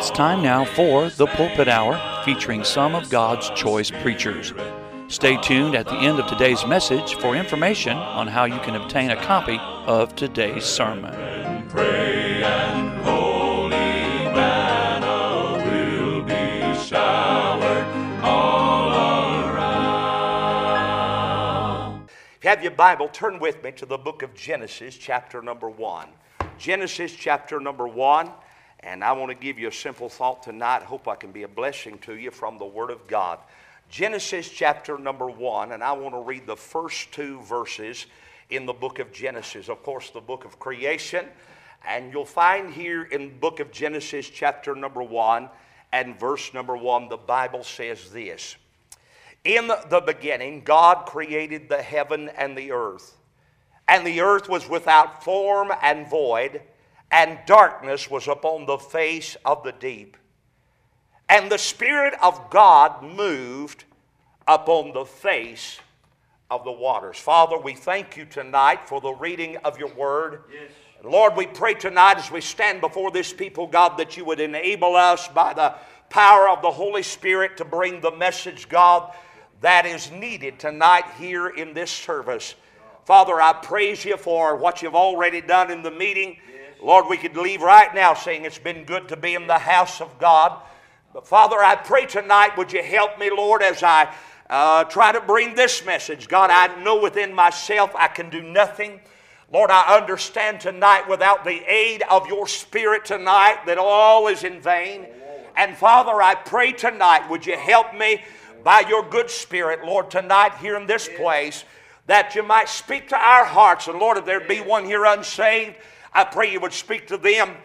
It's time now for the Pulpit Hour, featuring some of God's choice preachers. Stay tuned at the end of today's message for information on how you can obtain a copy of today's sermon. If you have your Bible, turn with me to the book of Genesis, chapter number one. Genesis, chapter number one. And I want to give you a simple thought tonight. Hope I can be a blessing to you from the Word of God. Genesis, chapter number one. And I want to read the first two verses in the book of Genesis. Of course, the book of creation. And you'll find here in the book of Genesis, chapter number one, and verse number one, the Bible says this. In the beginning, God created the heaven and the earth. And the earth was without form and void, and darkness was upon the face of the deep. And the Spirit of God moved upon the face of the waters. Father, we thank you tonight for the reading of your word. And Lord, we pray tonight as we stand before this people, God, that you would enable us by the power of the Holy Spirit to bring the message, God, that is needed tonight here in this service. Father, I praise you for what you've already done in the meeting. Lord, we could leave right now saying it's been good to be in the house of God. But Father, I pray tonight, would you help me, Lord, as I uh, try to bring this message? God, I know within myself I can do nothing. Lord, I understand tonight without the aid of your Spirit tonight that all is in vain. And Father, I pray tonight, would you help me by your good Spirit, Lord, tonight here in this place, that you might speak to our hearts. And Lord, if there be one here unsaved, I pray you would speak to them.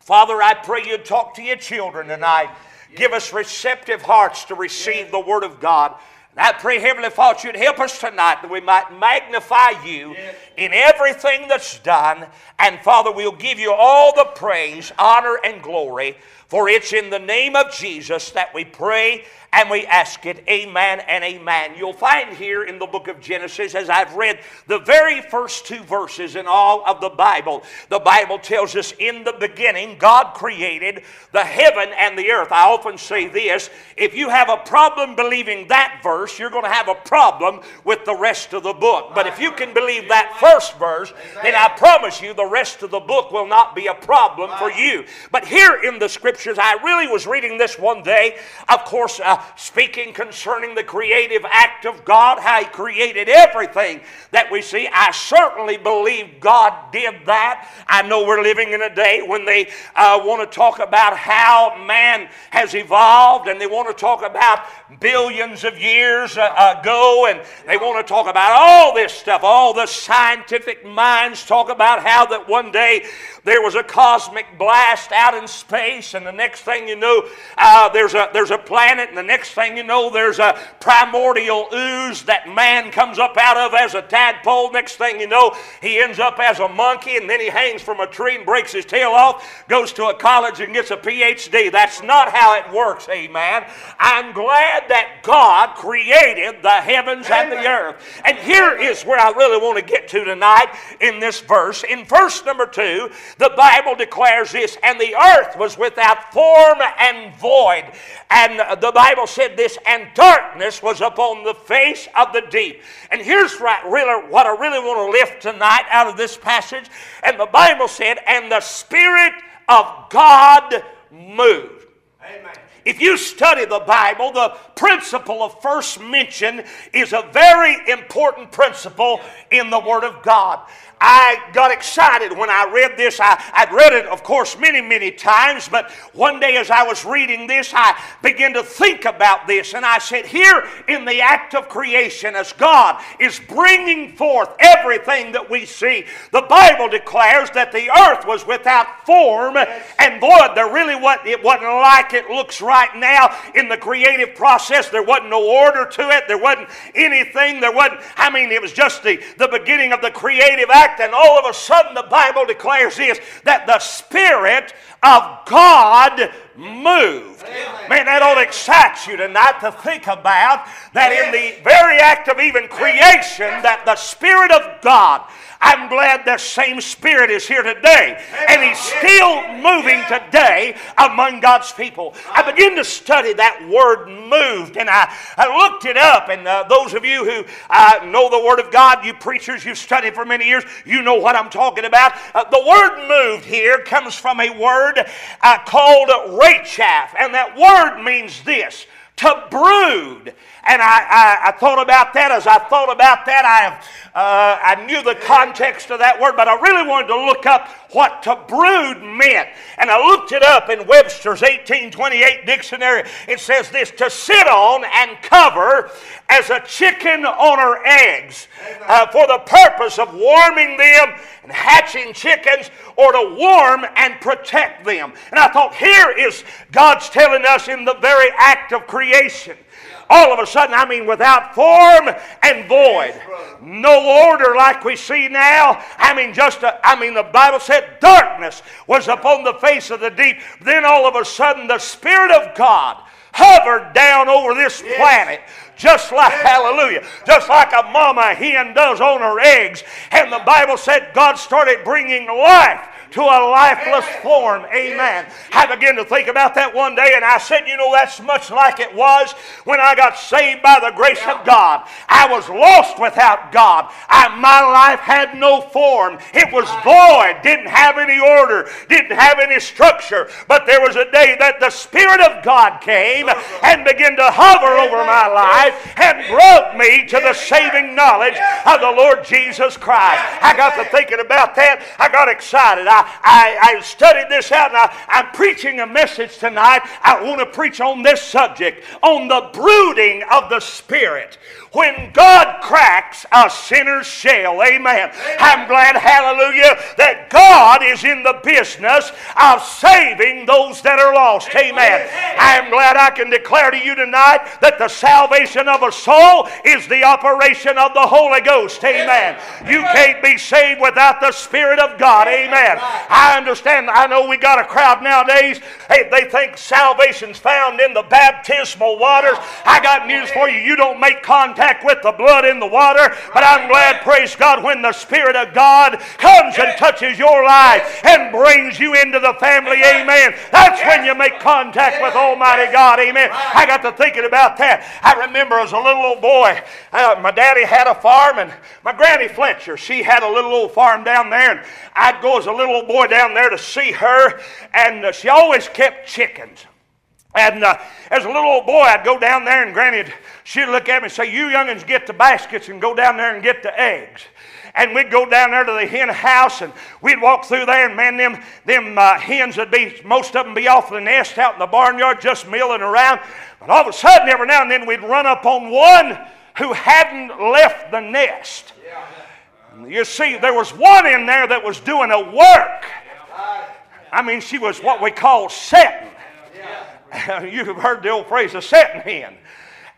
Father, I pray you'd talk to your children tonight. Give us receptive hearts to receive the Word of God. And I pray, Heavenly Father, you'd help us tonight that we might magnify you in everything that's done. And Father, we'll give you all the praise, honor, and glory. For it's in the name of Jesus that we pray and we ask it. Amen and amen. You'll find here in the book of Genesis, as I've read the very first two verses in all of the Bible, the Bible tells us in the beginning, God created the heaven and the earth. I often say this if you have a problem believing that verse, you're going to have a problem with the rest of the book. But if you can believe that first verse, then I promise you the rest of the book will not be a problem for you. But here in the scriptures, I really was reading this one day. Of course, uh, speaking concerning the creative act of God, how He created everything that we see. I certainly believe God did that. I know we're living in a day when they uh, want to talk about how man has evolved and they want to talk about billions of years uh, ago and they want to talk about all this stuff. All the scientific minds talk about how that one day there was a cosmic blast out in space, and the next thing you know, uh, there's, a, there's a planet, and the next thing you know, there's a primordial ooze that man comes up out of as a tadpole. Next thing you know, he ends up as a monkey, and then he hangs from a tree and breaks his tail off, goes to a college and gets a PhD. That's not how it works, amen. I'm glad that God created the heavens and the earth. And here is where I really want to get to tonight in this verse. In verse number two, the Bible declares this, and the earth was without form and void. And the Bible said this, and darkness was upon the face of the deep. And here's right, really, what I really want to lift tonight out of this passage. And the Bible said, and the Spirit of God moved. Amen. If you study the Bible, the principle of first mention is a very important principle in the Word of God. I got excited when I read this. I, I'd read it, of course, many, many times, but one day as I was reading this, I began to think about this. And I said, Here in the act of creation, as God is bringing forth everything that we see, the Bible declares that the earth was without form and void. There really wasn't, it wasn't like it looks right now in the creative process. There wasn't no order to it, there wasn't anything, there wasn't, I mean, it was just the, the beginning of the creative act and all of a sudden the Bible declares this that the Spirit of God moved. Man, that ought to excite you tonight to think about that in the very act of even creation, that the Spirit of God, I'm glad that same Spirit is here today. And He's still moving today among God's people. I began to study that word moved, and I, I looked it up. And uh, those of you who uh, know the Word of God, you preachers, you've studied for many years, you know what I'm talking about. Uh, the word moved here comes from a word uh, called rachaf, and that word means this to brood. And I, I, I, thought about that. As I thought about that, I, uh, I knew the context of that word, but I really wanted to look up what to brood meant. And I looked it up in Webster's 1828 dictionary. It says this to sit on and cover as a chicken on her eggs uh, for the purpose of warming them and hatching chickens or to warm and protect them. And I thought, here is God's telling us in the very act of creation all of a sudden, I mean, without form and void. No order like we see now. I mean, just, a, I mean, the Bible said darkness was upon the face of the deep. Then all of a sudden, the Spirit of God hovered down over this planet just like, hallelujah, just like a mama hen does on her eggs. And the Bible said God started bringing life to a lifeless form. Amen. I began to think about that one day and I said, you know, that's much like it was when I got saved by the grace of God. I was lost without God. I, my life had no form. It was void, didn't have any order, didn't have any structure. But there was a day that the Spirit of God came and began to hover over my life and brought me to the saving knowledge of the Lord Jesus Christ. I got to thinking about that. I got excited. I, I, studied this out and I, I'm preaching a message tonight. I want to preach on this subject on the brooding of the Spirit. When God cracks a sinner's shell, amen. I'm glad, hallelujah, that God is in the business of saving those that are lost, amen. I'm glad I can declare to you tonight that the salvation of a soul is the operation of the Holy Ghost, amen. You can't be saved without the Spirit of God, amen. I understand, I know we got a crowd nowadays, hey, they think salvation's found in the baptismal waters. Ah. I got news for you. You don't make contact contact with the blood in the water. But I'm glad, praise God, when the Spirit of God comes and touches your life and brings you into the family. Amen. That's when you make contact with Almighty God. Amen. I got to thinking about that. I remember as a little old boy, uh, my daddy had a farm, and my granny Fletcher, she had a little old farm down there, and I'd go as a little old boy down there to see her, and uh, she always kept chickens. And uh, as a little old boy, I'd go down there, and Granny'd she'd look at me and say, You youngins get the baskets and go down there and get the eggs. And we'd go down there to the hen house and we'd walk through there, and man, them, them uh, hens would be, most of them be off the nest out in the barnyard just milling around. But all of a sudden, every now and then, we'd run up on one who hadn't left the nest. You see, there was one in there that was doing a work. I mean, she was what we call setting. You've heard the old phrase, a setting hen.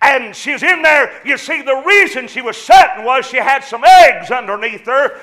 And she's in there. You see, the reason she was setting was she had some eggs underneath her,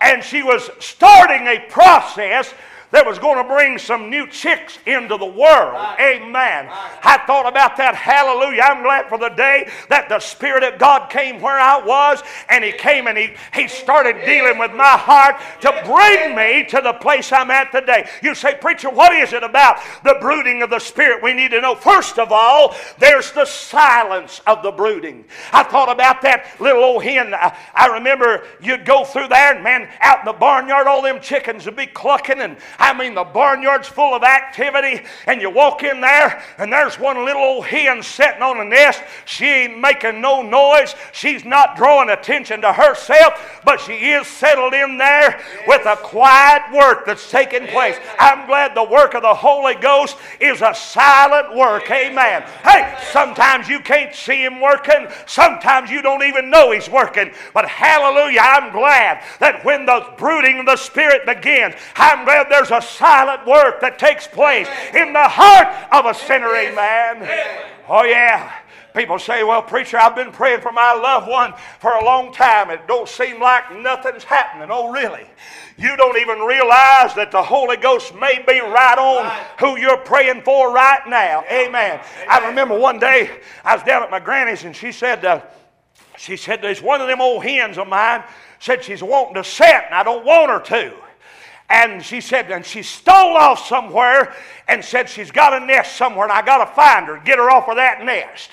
and she was starting a process that was going to bring some new chicks into the world. Amen. I thought about that. Hallelujah. I'm glad for the day that the Spirit of God came where I was and He came and He, he started dealing with my heart to bring me to the place I'm at today. You say, Preacher, what is it about the brooding of the Spirit we need to know? First of all, there's the silence of the brooding. I thought about that little old hen. I, I remember you'd go through there and man, out in the barnyard, all them chickens would be clucking and I mean, the barnyard's full of activity, and you walk in there, and there's one little old hen sitting on a nest. She ain't making no noise. She's not drawing attention to herself, but she is settled in there with a quiet work that's taking place. I'm glad the work of the Holy Ghost is a silent work. Amen. Hey, sometimes you can't see Him working, sometimes you don't even know He's working. But hallelujah, I'm glad that when the brooding of the Spirit begins, I'm glad there's a silent work that takes place in the heart of a sinner. Amen. Oh, yeah. People say, well, preacher, I've been praying for my loved one for a long time. It don't seem like nothing's happening. Oh, really? You don't even realize that the Holy Ghost may be right on who you're praying for right now. Amen. I remember one day I was down at my granny's and she said, uh, she said, there's one of them old hens of mine said she's wanting to set, and I don't want her to. And she said, and she stole off somewhere and said she's got a nest somewhere, and I got to find her, get her off of that nest.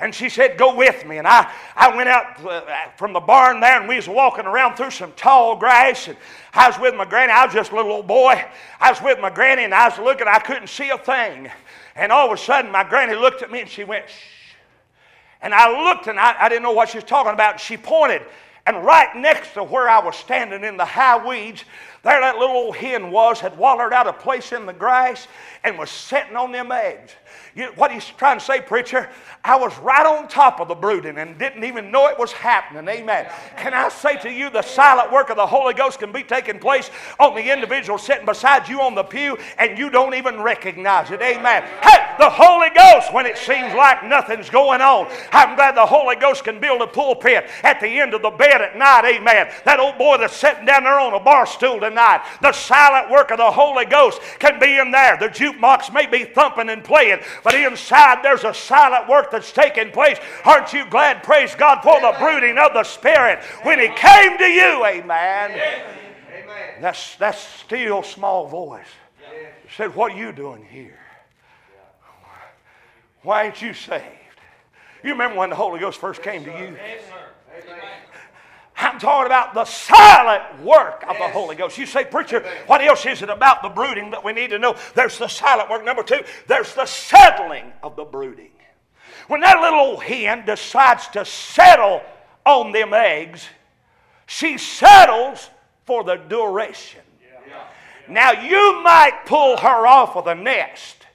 And she said, Go with me. And I, I went out uh, from the barn there, and we was walking around through some tall grass. And I was with my granny. I was just a little old boy. I was with my granny, and I was looking. I couldn't see a thing. And all of a sudden, my granny looked at me, and she went, Shh. And I looked, and I, I didn't know what she was talking about. And she pointed. And right next to where I was standing in the high weeds, there that little old hen was, had wallered out a place in the grass and was sitting on them eggs. You, what he's trying to say, preacher, I was right on top of the brooding and didn't even know it was happening. Amen. Can I say to you, the silent work of the Holy Ghost can be taking place on the individual sitting beside you on the pew and you don't even recognize it. Amen. Hey, the Holy Ghost, when it seems like nothing's going on, I'm glad the Holy Ghost can build a pulpit at the end of the bed at night. Amen. That old boy that's sitting down there on a bar stool tonight, the silent work of the Holy Ghost can be in there. The jukebox may be thumping and playing, but inside there's a silent work that's taking place. Aren't you glad, praise God, for the brooding of the Spirit when He came to you? Amen. Amen. That's, that's still small voice. Said, What are you doing here? Why ain't you saved? You remember when the Holy Ghost first came to you? I'm talking about the silent work of the Holy Ghost. You say, Preacher, what else is it about the brooding that we need to know? There's the silent work. Number two, there's the settling of the brooding. When that little old hen decides to settle on them eggs, she settles for the duration. Now, you might pull her off of the nest,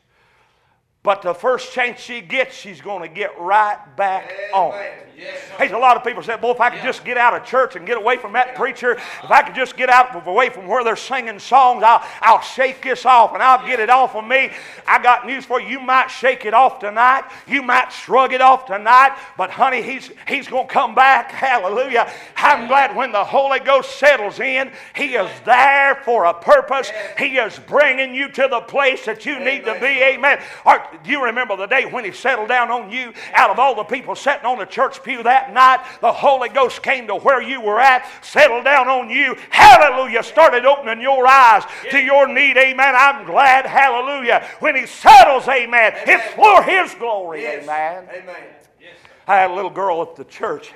but the first chance she gets, she's going to get right back on it. There's a lot of people say, boy, if I could just get out of church and get away from that preacher, if I could just get out of, away from where they're singing songs, I'll, I'll shake this off and I'll get it off of me. I got news for you. You might shake it off tonight. You might shrug it off tonight. But honey, he's, he's going to come back. Hallelujah. I'm glad when the Holy Ghost settles in, he is there for a purpose. He is bringing you to the place that you need to be. Amen. Or, do you remember the day when he settled down on you out of all the people sitting on the church pew that night? The Holy Ghost came to where you were at, settled down on you. Hallelujah. Started opening your eyes to your need. Amen. I'm glad. Hallelujah. When he settles, amen, it's for his glory. Amen. Amen. Yes. I had a little girl at the church,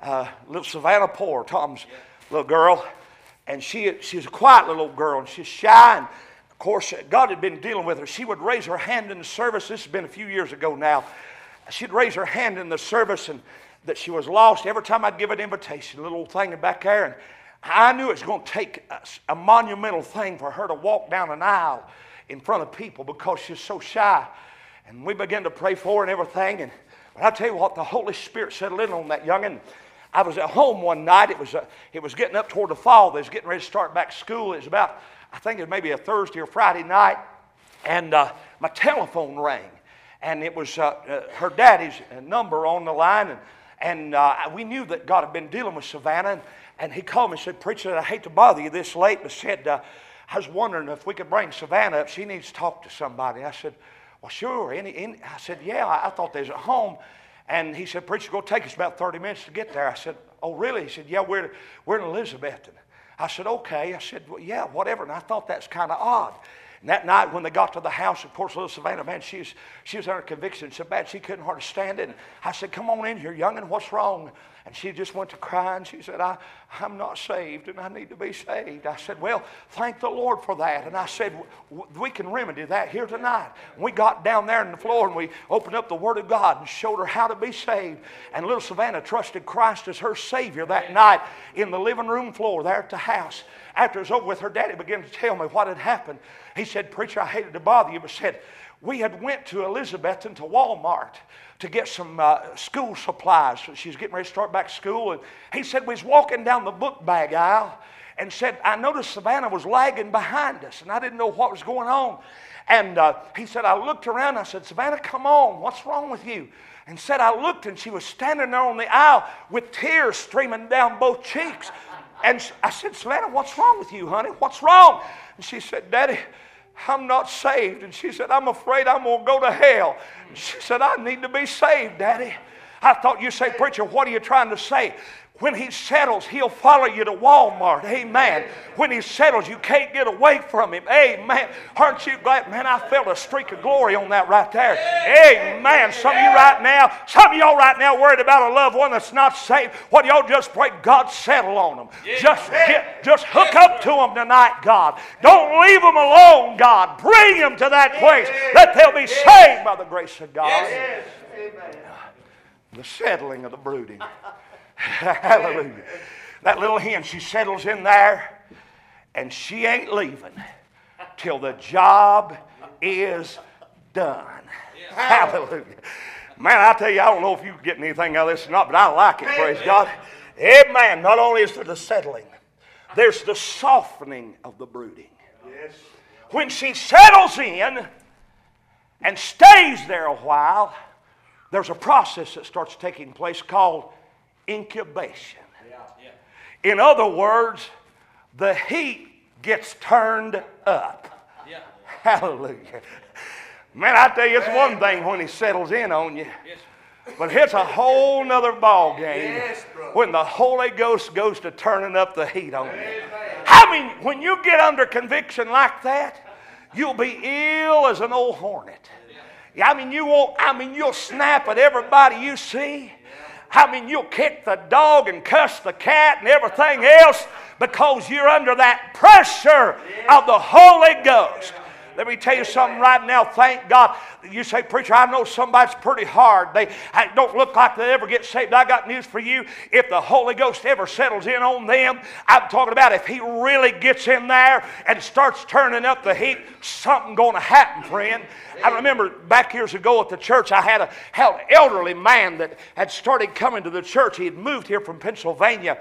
uh, little Savannah Poor, Tom's little girl, and she she's a quiet little girl, and she's shy. And of course, God had been dealing with her. She would raise her hand in the service. This has been a few years ago now. She'd raise her hand in the service, and that she was lost. Every time I'd give an invitation, a little thing back there, and I knew it was going to take a, a monumental thing for her to walk down an aisle in front of people because she's so shy. And we began to pray for her and everything. And but I tell you what, the Holy Spirit settled in on that youngin. I was at home one night. It was, uh, it was getting up toward the fall. They was getting ready to start back school. It was about, I think it was maybe a Thursday or Friday night. And uh, my telephone rang. And it was uh, uh, her daddy's number on the line. And, and uh, we knew that God had been dealing with Savannah. And, and he called me and said, Preacher, I hate to bother you this late, but said, uh, I was wondering if we could bring Savannah up. She needs to talk to somebody. I said, Well, sure. Any, any? I said, Yeah, I, I thought they was at home. And he said, Preacher, go take us about 30 minutes to get there. I said, Oh, really? He said, Yeah, we're, we're in Elizabethton. I said, Okay. I said, well, Yeah, whatever. And I thought that's kind of odd. And that night when they got to the house, of course, little Savannah, man, she was, she was under conviction so bad she couldn't hardly stand it. And I said, Come on in here, youngin', what's wrong? And she just went to crying. She said, I, I'm not saved and I need to be saved. I said, Well, thank the Lord for that. And I said, We can remedy that here tonight. And we got down there on the floor and we opened up the Word of God and showed her how to be saved. And little Savannah trusted Christ as her Savior that night in the living room floor there at the house. After it was over with, her daddy began to tell me what had happened. He said, Preacher, I hated to bother you, but said, we had went to Elizabethton to Walmart to get some uh, school supplies. So she's getting ready to start back school. And he said we was walking down the book bag aisle and said, I noticed Savannah was lagging behind us and I didn't know what was going on. And uh, he said, I looked around. I said, Savannah, come on. What's wrong with you? And said, I looked and she was standing there on the aisle with tears streaming down both cheeks. And I said, Savannah, what's wrong with you, honey? What's wrong? And she said, Daddy, I'm not saved. And she said, I'm afraid I'm going to go to hell. And she said, I need to be saved, Daddy. I thought you say, Preacher, what are you trying to say? When he settles, he'll follow you to Walmart. Amen. When he settles, you can't get away from him. Amen. Aren't you glad? Man, I felt a streak of glory on that right there. Amen. Some of you right now, some of y'all right now worried about a loved one that's not saved. What y'all just pray God settle on them. Just get, just hook up to them tonight, God. Don't leave them alone, God. Bring them to that place that they'll be saved by the grace of God. The settling of the brooding. Hallelujah. That little hen, she settles in there and she ain't leaving till the job is done. Hallelujah. Man, I tell you, I don't know if you get anything out of this or not, but I like it, praise God. Amen. Not only is there the settling, there's the softening of the brooding. Yes. When she settles in and stays there a while, there's a process that starts taking place called incubation. In other words, the heat gets turned up. Hallelujah. Man, I tell you, it's one thing when he settles in on you. But it's a whole nother ball game when the Holy Ghost goes to turning up the heat on you. I mean, when you get under conviction like that, you'll be ill as an old hornet. I mean, you won't, I mean, you'll snap at everybody you see. I mean, you'll kick the dog and cuss the cat and everything else because you're under that pressure of the Holy Ghost. Let me tell you something right now. Thank God. You say, Preacher, I know somebody's pretty hard. They don't look like they ever get saved. I got news for you. If the Holy Ghost ever settles in on them, I'm talking about if He really gets in there and starts turning up the heat, something going to happen, friend. I remember back years ago at the church, I had, a, an elderly man that had started coming to the church. He had moved here from Pennsylvania.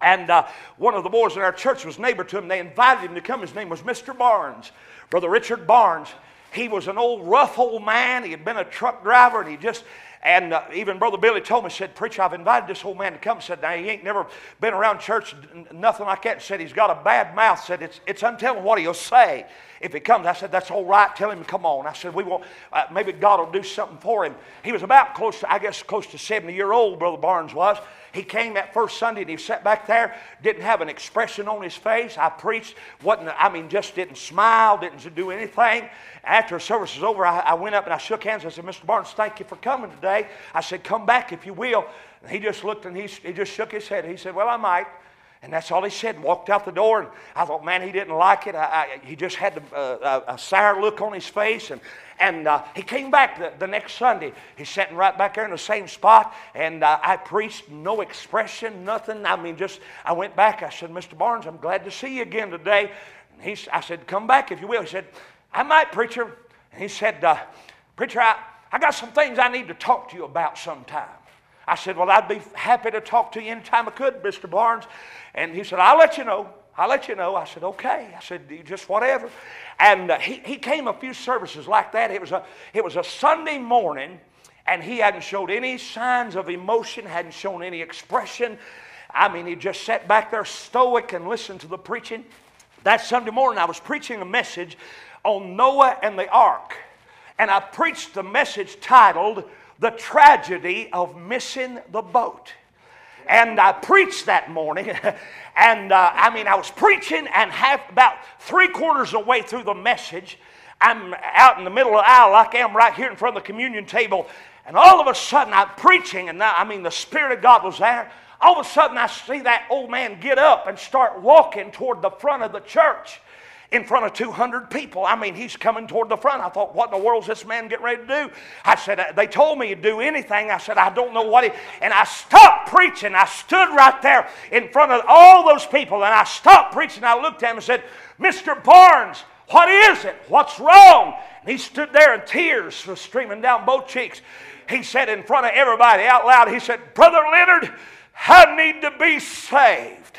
And uh, one of the boys in our church was neighbor to him. They invited him to come. His name was Mr. Barnes, Brother Richard Barnes. He was an old rough old man. He had been a truck driver, and he just and uh, even Brother Billy told me, said, Preacher, I've invited this old man to come. Said, now, he ain't never been around church, nothing like that. Said, he's got a bad mouth. Said, it's, it's untelling what he'll say if he comes. I said, that's all right. Tell him to come on. I said, we won't, uh, maybe God will do something for him. He was about close to, I guess, close to 70 year old, Brother Barnes was. He came that first Sunday and he sat back there, didn't have an expression on his face. I preached, wasn't, I mean, just didn't smile, didn't do anything. After service was over, I, I went up and I shook hands. I said, Mr. Barnes, thank you for coming today. I said, come back if you will. And he just looked and he, he just shook his head. He said, well, I might. And that's all he said. Walked out the door, and I thought, man, he didn't like it. I, I, he just had uh, a, a sour look on his face, and and uh, he came back the, the, next Sunday. He's sitting right back there in the same spot, and uh, I preached no expression, nothing. I mean, just I went back. I said, Mr. Barnes, I'm glad to see you again today. And he, I said, come back if you will. He said, I might, preacher. And he said, uh, preacher, I, I got some things I need to talk to you about sometime. I said, Well, I'd be happy to talk to you anytime I could, Mr. Barnes. And he said, I'll let you know. I'll let you know. I said, Okay. I said, Just whatever. And uh, he, he came a few services like that. It was, a, it was a Sunday morning, and he hadn't showed any signs of emotion, hadn't shown any expression. I mean, he just sat back there stoic and listened to the preaching. That Sunday morning, I was preaching a message on Noah and the ark. And I preached the message titled, the tragedy of missing the boat. And I preached that morning, and uh, I mean, I was preaching, and half about three quarters of the way through the message, I'm out in the middle of the aisle, like I am right here in front of the communion table, and all of a sudden I'm preaching, and now, I mean, the Spirit of God was there. All of a sudden, I see that old man get up and start walking toward the front of the church in front of 200 people. I mean, he's coming toward the front. I thought, what in the world is this man getting ready to do? I said, uh, they told me to do anything. I said, I don't know what he. And I stopped preaching. I stood right there in front of all those people and I stopped preaching. I looked at him and said, Mr. Barnes, what is it? What's wrong? And he stood there and tears were streaming down both cheeks. He said in front of everybody out loud, he said, Brother Leonard, I need to be saved.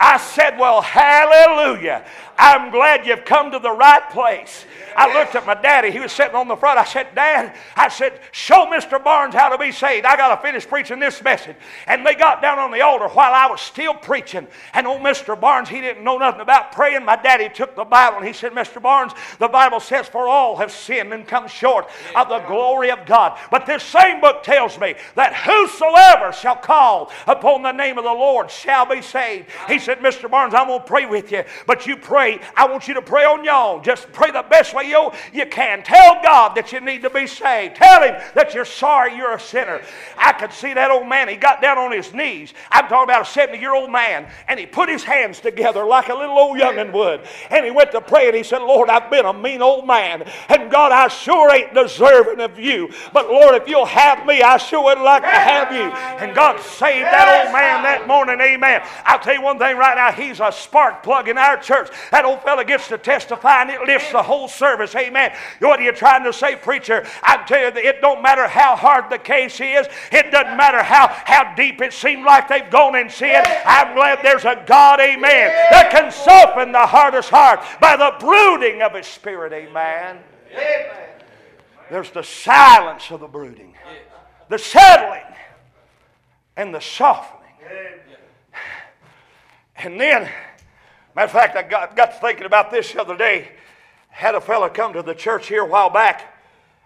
I said, Well, hallelujah. I'm glad you've come to the right place. I looked at my daddy. He was sitting on the front. I said, Dad, I said, show Mr. Barnes how to be saved. I got to finish preaching this message. And they got down on the altar while I was still preaching. And old Mr. Barnes, he didn't know nothing about praying. My daddy took the Bible and he said, Mr. Barnes, the Bible says, For all have sinned and come short of the glory of God. But this same book tells me that whosoever shall call upon the name of the Lord shall be saved. He said, Mr. Barnes, I'm going to pray with you, but you pray. I want you to pray on your own. Just pray the best way you, you can. Tell God that you need to be saved. Tell Him that you're sorry you're a sinner. I could see that old man. He got down on his knees. I'm talking about a 70 year old man, and he put his hands together like a little old youngin' would. And he went to pray and he said, Lord, I've been a mean old man, and God, I sure ain't deserving of you. But Lord, if you'll have me, I sure would like to have you. And God saved that old man that morning. Amen. I'll tell you one thing right now. He's a spark plug in our church. That old fella gets to testify and it lifts the whole service. Amen. What are you trying to say, preacher? I tell you, it don't matter how hard the case is. It doesn't matter how, how deep it seemed like they've gone in sin. I'm glad there's a God, amen, that can soften the hardest heart by the brooding of His Spirit. Amen. There's the silence of the brooding, the settling, and the softening. And then, matter of fact, I got, got to thinking about this the other day. Had a fella come to the church here a while back.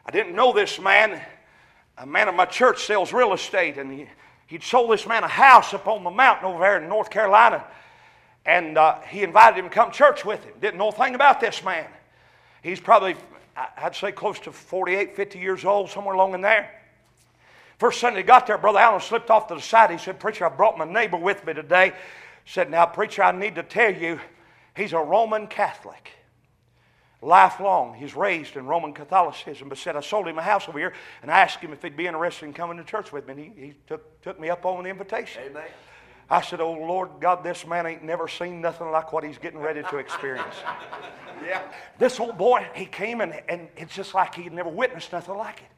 I didn't know this man. A man of my church sells real estate, and he, he'd sold this man a house up on the mountain over there in North Carolina. And uh, he invited him to come church with him. Didn't know a thing about this man. He's probably, I'd say, close to 48, 50 years old, somewhere along in there. First Sunday he got there, Brother Allen slipped off to the side. He said, Preacher, I brought my neighbor with me today. Said, Now, preacher, I need to tell you, he's a Roman Catholic. Lifelong. He's raised in Roman Catholicism, but said, I sold him a house over here, and I asked him if he'd be interested in coming to church with me. And he, he took, took me up on the invitation. Amen. I said, Oh Lord God, this man ain't never seen nothing like what he's getting ready to experience. Yeah. This old boy, he came and, and it's just like he'd never witnessed nothing like it.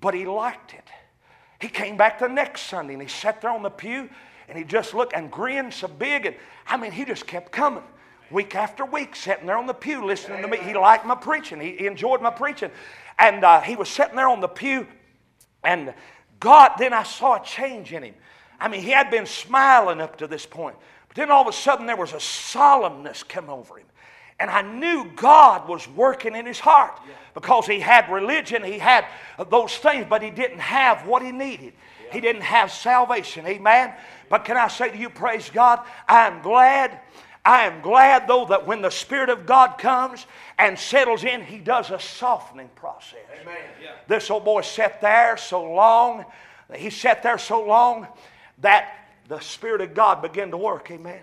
But he liked it. He came back the next Sunday and he sat there on the pew and he just looked and grinned so big. And I mean, he just kept coming week after week, sitting there on the pew listening to me. He liked my preaching, he, he enjoyed my preaching. And uh, he was sitting there on the pew and God, then I saw a change in him. I mean, he had been smiling up to this point, but then all of a sudden there was a solemnness come over him. And I knew God was working in his heart because he had religion, he had those things, but he didn't have what he needed. He didn't have salvation. Amen. But can I say to you, praise God, I am glad. I am glad, though, that when the Spirit of God comes and settles in, He does a softening process. Amen. Yeah. This old boy sat there so long, he sat there so long that the Spirit of God began to work. Amen.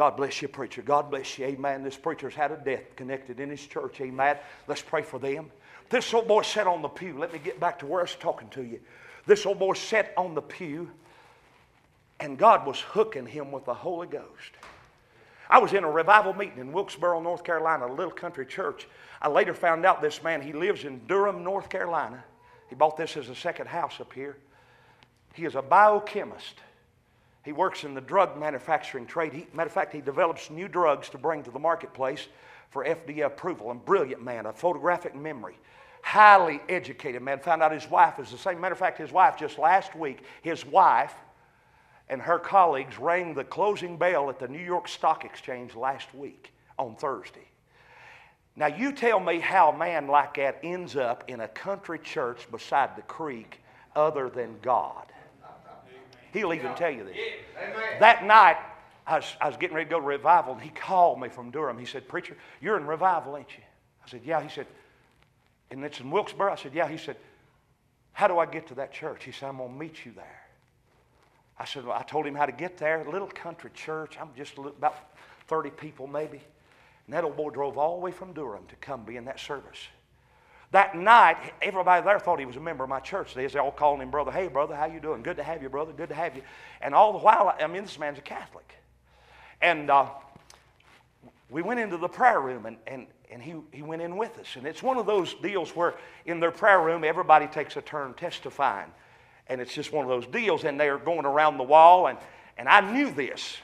God bless you, preacher. God bless you. Amen. This preacher's had a death connected in his church. Amen. Let's pray for them. This old boy sat on the pew. Let me get back to where I was talking to you. This old boy sat on the pew, and God was hooking him with the Holy Ghost. I was in a revival meeting in Wilkesboro, North Carolina, a little country church. I later found out this man, he lives in Durham, North Carolina. He bought this as a second house up here. He is a biochemist. He works in the drug manufacturing trade. He, matter of fact, he develops new drugs to bring to the marketplace for FDA approval. And brilliant man, a photographic memory. Highly educated man. Found out his wife is the same. Matter of fact, his wife just last week, his wife and her colleagues rang the closing bell at the New York Stock Exchange last week on Thursday. Now, you tell me how a man like that ends up in a country church beside the creek other than God. He'll even tell you this. That night, I was, I was getting ready to go to revival, and he called me from Durham. He said, Preacher, you're in revival, ain't you? I said, Yeah. He said, And it's in Wilkesboro? I said, Yeah. He said, How do I get to that church? He said, I'm going to meet you there. I said, well, I told him how to get there. Little country church. I'm just little, about 30 people maybe. And that old boy drove all the way from Durham to come be in that service. That night, everybody there thought he was a member of my church. They all calling him brother. Hey, brother, how you doing? Good to have you, brother. Good to have you. And all the while, I mean, this man's a Catholic. And uh, we went into the prayer room, and, and, and he, he went in with us. And it's one of those deals where in their prayer room, everybody takes a turn testifying. And it's just one of those deals, and they're going around the wall. And, and I knew this.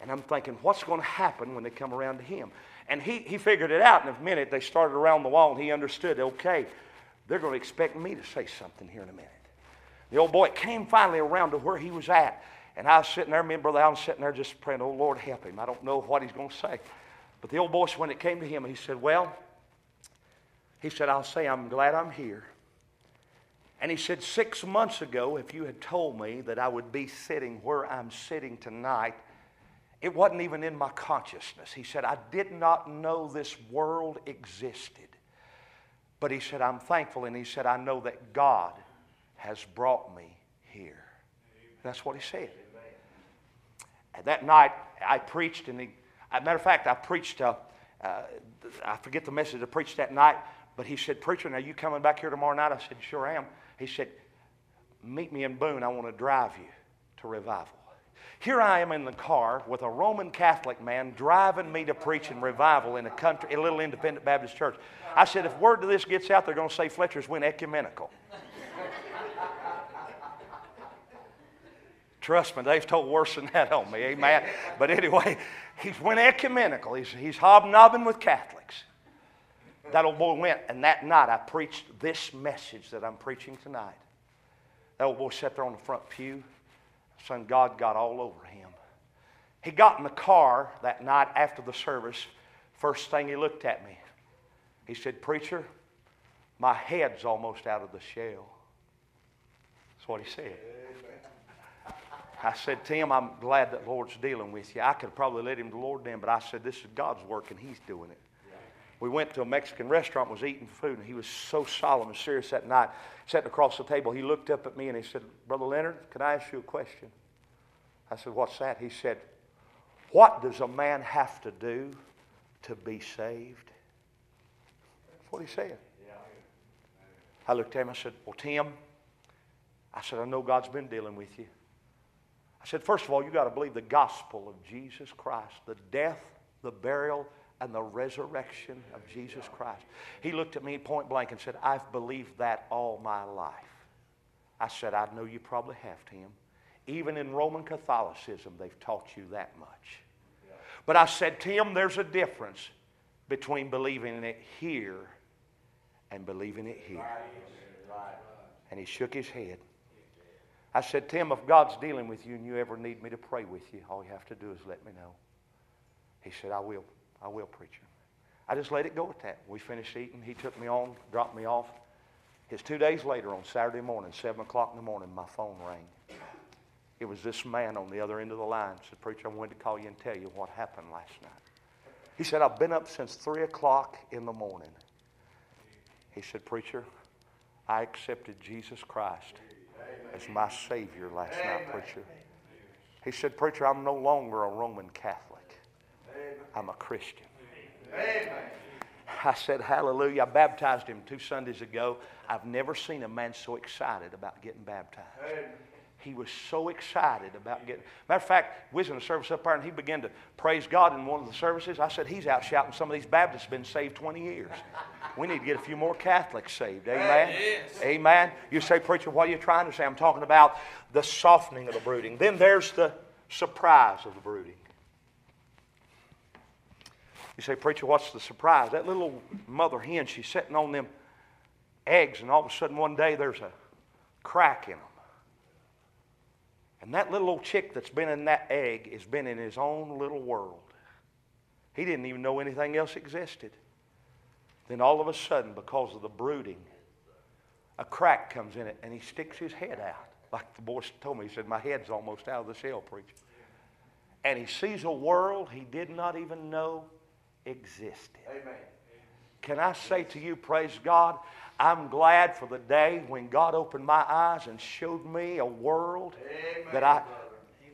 And I'm thinking, what's going to happen when they come around to him? And he, he figured it out in a minute. They started around the wall, and he understood, okay, they're going to expect me to say something here in a minute. The old boy came finally around to where he was at. And I was sitting there, me and Brother Allen sitting there just praying, oh, Lord, help him. I don't know what he's going to say. But the old boy, when it came to him, he said, well, he said, I'll say I'm glad I'm here. And he said, Six months ago, if you had told me that I would be sitting where I'm sitting tonight, it wasn't even in my consciousness. He said, I did not know this world existed. But he said, I'm thankful. And he said, I know that God has brought me here. That's what he said. And that night, I preached, and he, matter of fact, I preached, uh, uh, I forget the message I preached that night, but he said, Preacher, now you coming back here tomorrow night? I said, Sure am. He said, Meet me in Boone. I want to drive you to revival. Here I am in the car with a Roman Catholic man driving me to preach in revival in a country, a little independent Baptist church. I said, if word to this gets out, they're going to say Fletcher's went ecumenical. Trust me, they've told worse than that on me, amen. But anyway, he's went ecumenical. He's, he's hobnobbing with Catholics. That old boy went, and that night I preached this message that I'm preaching tonight. That old boy sat there on the front pew. Son, God got all over him. He got in the car that night after the service. First thing he looked at me, he said, Preacher, my head's almost out of the shell. That's what he said. I said, Tim, I'm glad that Lord's dealing with you. I could probably let him to the Lord then, but I said, this is God's work and he's doing it. We went to a Mexican restaurant, was eating food, and he was so solemn and serious that night. Sitting across the table, he looked up at me and he said, Brother Leonard, can I ask you a question? I said, What's that? He said, What does a man have to do to be saved? That's what he said. I looked at him, I said, Well, Tim, I said, I know God's been dealing with you. I said, First of all, you've got to believe the gospel of Jesus Christ, the death, the burial, and the resurrection of Jesus Christ. He looked at me point blank and said, I've believed that all my life. I said, I know you probably have, Tim. Even in Roman Catholicism, they've taught you that much. But I said, Tim, there's a difference between believing it here and believing it here. And he shook his head. I said, Tim, if God's dealing with you and you ever need me to pray with you, all you have to do is let me know. He said, I will. I will, preacher. I just let it go at that. We finished eating. He took me on, dropped me off. His two days later, on Saturday morning, 7 o'clock in the morning, my phone rang. It was this man on the other end of the line. Said, Preacher, I wanted to call you and tell you what happened last night. He said, I've been up since 3 o'clock in the morning. He said, Preacher, I accepted Jesus Christ as my Savior last night, preacher. He said, Preacher, I'm no longer a Roman Catholic. I'm a Christian. I said, Hallelujah. I baptized him two Sundays ago. I've never seen a man so excited about getting baptized. He was so excited about getting. Matter of fact, we was in a service up there and he began to praise God in one of the services. I said, He's out shouting, some of these Baptists have been saved 20 years. We need to get a few more Catholics saved. Amen. Amen. You say, Preacher, what are you trying to say? I'm talking about the softening of the brooding. Then there's the surprise of the brooding. You say, Preacher, what's the surprise? That little mother hen, she's sitting on them eggs, and all of a sudden one day there's a crack in them. And that little old chick that's been in that egg has been in his own little world. He didn't even know anything else existed. Then all of a sudden, because of the brooding, a crack comes in it, and he sticks his head out. Like the boy told me, he said, My head's almost out of the shell, preacher. And he sees a world he did not even know existed. Amen. Can I say to you, praise God, I'm glad for the day when God opened my eyes and showed me a world Amen, that I,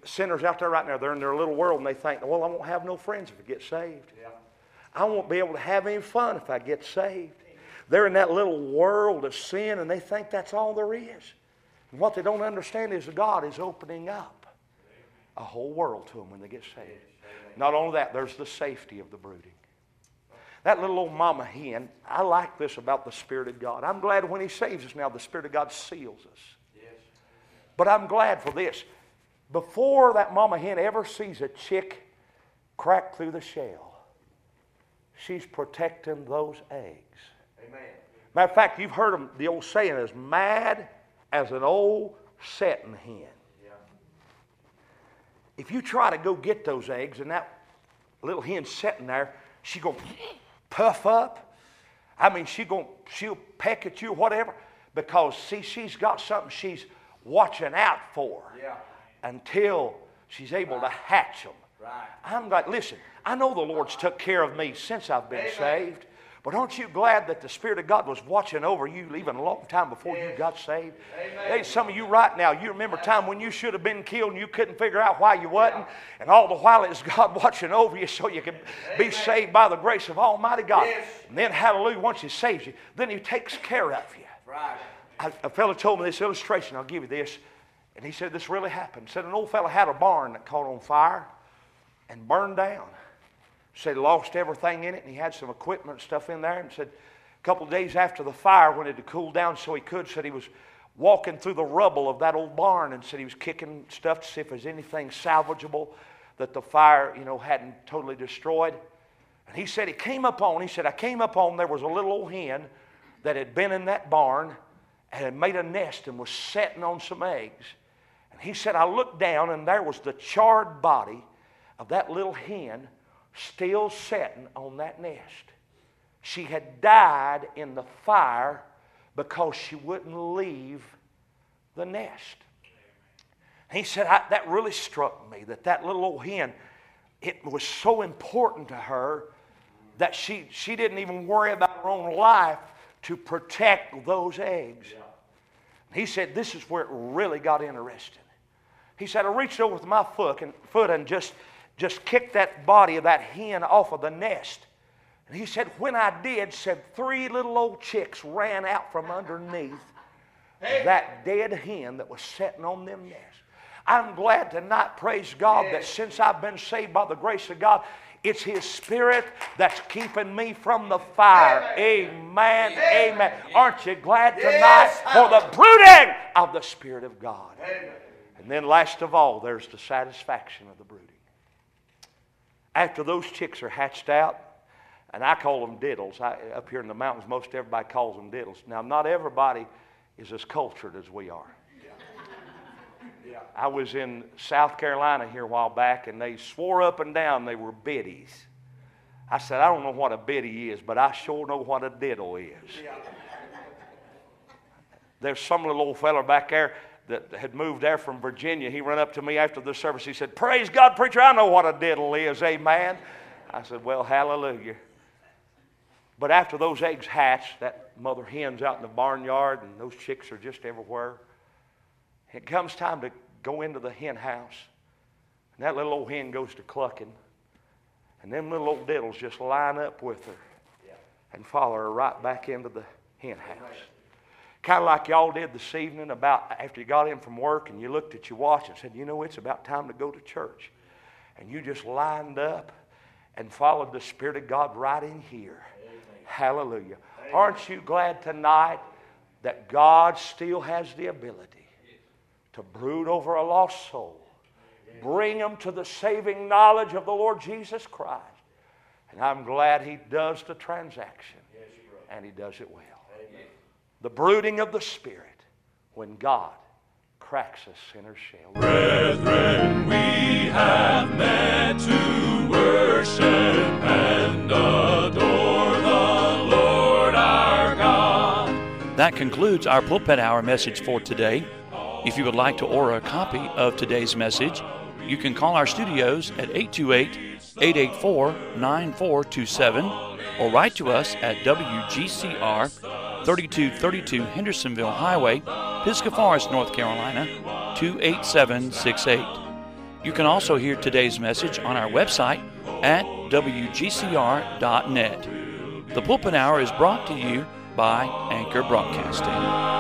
sinners out there right now, they're in their little world and they think, well, I won't have no friends if I get saved. Yeah. I won't be able to have any fun if I get saved. They're in that little world of sin and they think that's all there is. And what they don't understand is God is opening up a whole world to them when they get saved. Not only that, there's the safety of the brooding. That little old mama hen, I like this about the Spirit of God. I'm glad when He saves us now, the Spirit of God seals us. Yes. But I'm glad for this. Before that mama hen ever sees a chick crack through the shell. She's protecting those eggs. Amen. Matter of fact, you've heard them, the old saying is mad as an old setting hen. If you try to go get those eggs and that little hen sitting there, she gonna puff up. I mean, she gonna she'll peck at you, whatever, because see, she's got something she's watching out for Yeah. until she's able to hatch them. Right. I'm glad. Listen, I know the Lord's took care of me since I've been Amen. saved. But aren't you glad that the Spirit of God was watching over you even a long time before you got saved? Hey, some of you right now, you remember a time when you should have been killed and you couldn't figure out why you wasn't, and all the while it's God watching over you so you can be saved by the grace of Almighty God. Yes. And then, hallelujah, once He saves you, then He takes care of you. Right. I, a fellow told me this illustration. I'll give you this. And he said this really happened. Said an old fellow had a barn that caught on fire and burned down. Said he lost everything in it, and he had some equipment and stuff in there. And said a couple of days after the fire, when it had cooled down so he could, said he was walking through the rubble of that old barn and said he was kicking stuff to see if there's anything salvageable that the fire, you know, hadn't totally destroyed. And he said he came up on, he said, I came up on, there was a little old hen that had been in that barn and had made a nest and was setting on some eggs. And he said, I looked down and there was the charred body of that little hen still sitting on that nest. She had died in the fire because she wouldn't leave the nest. He said, that really struck me that that little old hen, it was so important to her that she, she didn't even worry about her own life to protect those eggs. He said, This is where it really got interesting. He said, I reached over with my foot and, foot and just, just kicked that body of that hen off of the nest. And he said, When I did, said three little old chicks ran out from underneath that dead hen that was sitting on them nests. I'm glad tonight, praise God, that since I've been saved by the grace of God, it's His Spirit that's keeping me from the fire. Amen. Amen. Aren't you glad tonight Yes. for the brooding of the Spirit of God? And then, last of all, there's the satisfaction of the brooding. After those chicks are hatched out, and I call them diddles. I, up here in the mountains, most everybody calls them diddles. Now, not everybody is as cultured as we are. Yeah. I was in South Carolina here a while back, and they swore up and down they were biddies. I said, I don't know what a biddy is, but I sure know what a diddle is. Yeah. There's some little old fella back there that had moved there from Virginia. He ran up to me after the service. He said, Praise God, preacher, I know what a diddle is, amen. I said, Well, hallelujah. But after those eggs hatch, that mother hen's out in the barnyard and those chicks are just everywhere. It comes time to go into the hen house. And that little old hen goes to clucking. And them little old diddles just line up with her and follow her right back into the hen house. Kind of like y'all did this evening about after you got in from work and you looked at your watch and said, you know, it's about time to go to church. And you just lined up and followed the Spirit of God right in here. Hallelujah. Aren't you glad tonight that God still has the ability to brood over a lost soul, bring them to the saving knowledge of the Lord Jesus Christ? And I'm glad He does the transaction, and He does it well. The brooding of the Spirit when God cracks a sinner's shell. Brethren, we have met to worship and adore the Lord our God. That concludes our Pulpit Hour message for today. If you would like to order a copy of today's message, you can call our studios at 828 884 9427 or write to us at WGCR 3232 Hendersonville Highway, Pisgah Forest, North Carolina 28768. You can also hear today's message on our website at WGCR.net. The Pulpit Hour is brought to you by Anchor Broadcasting.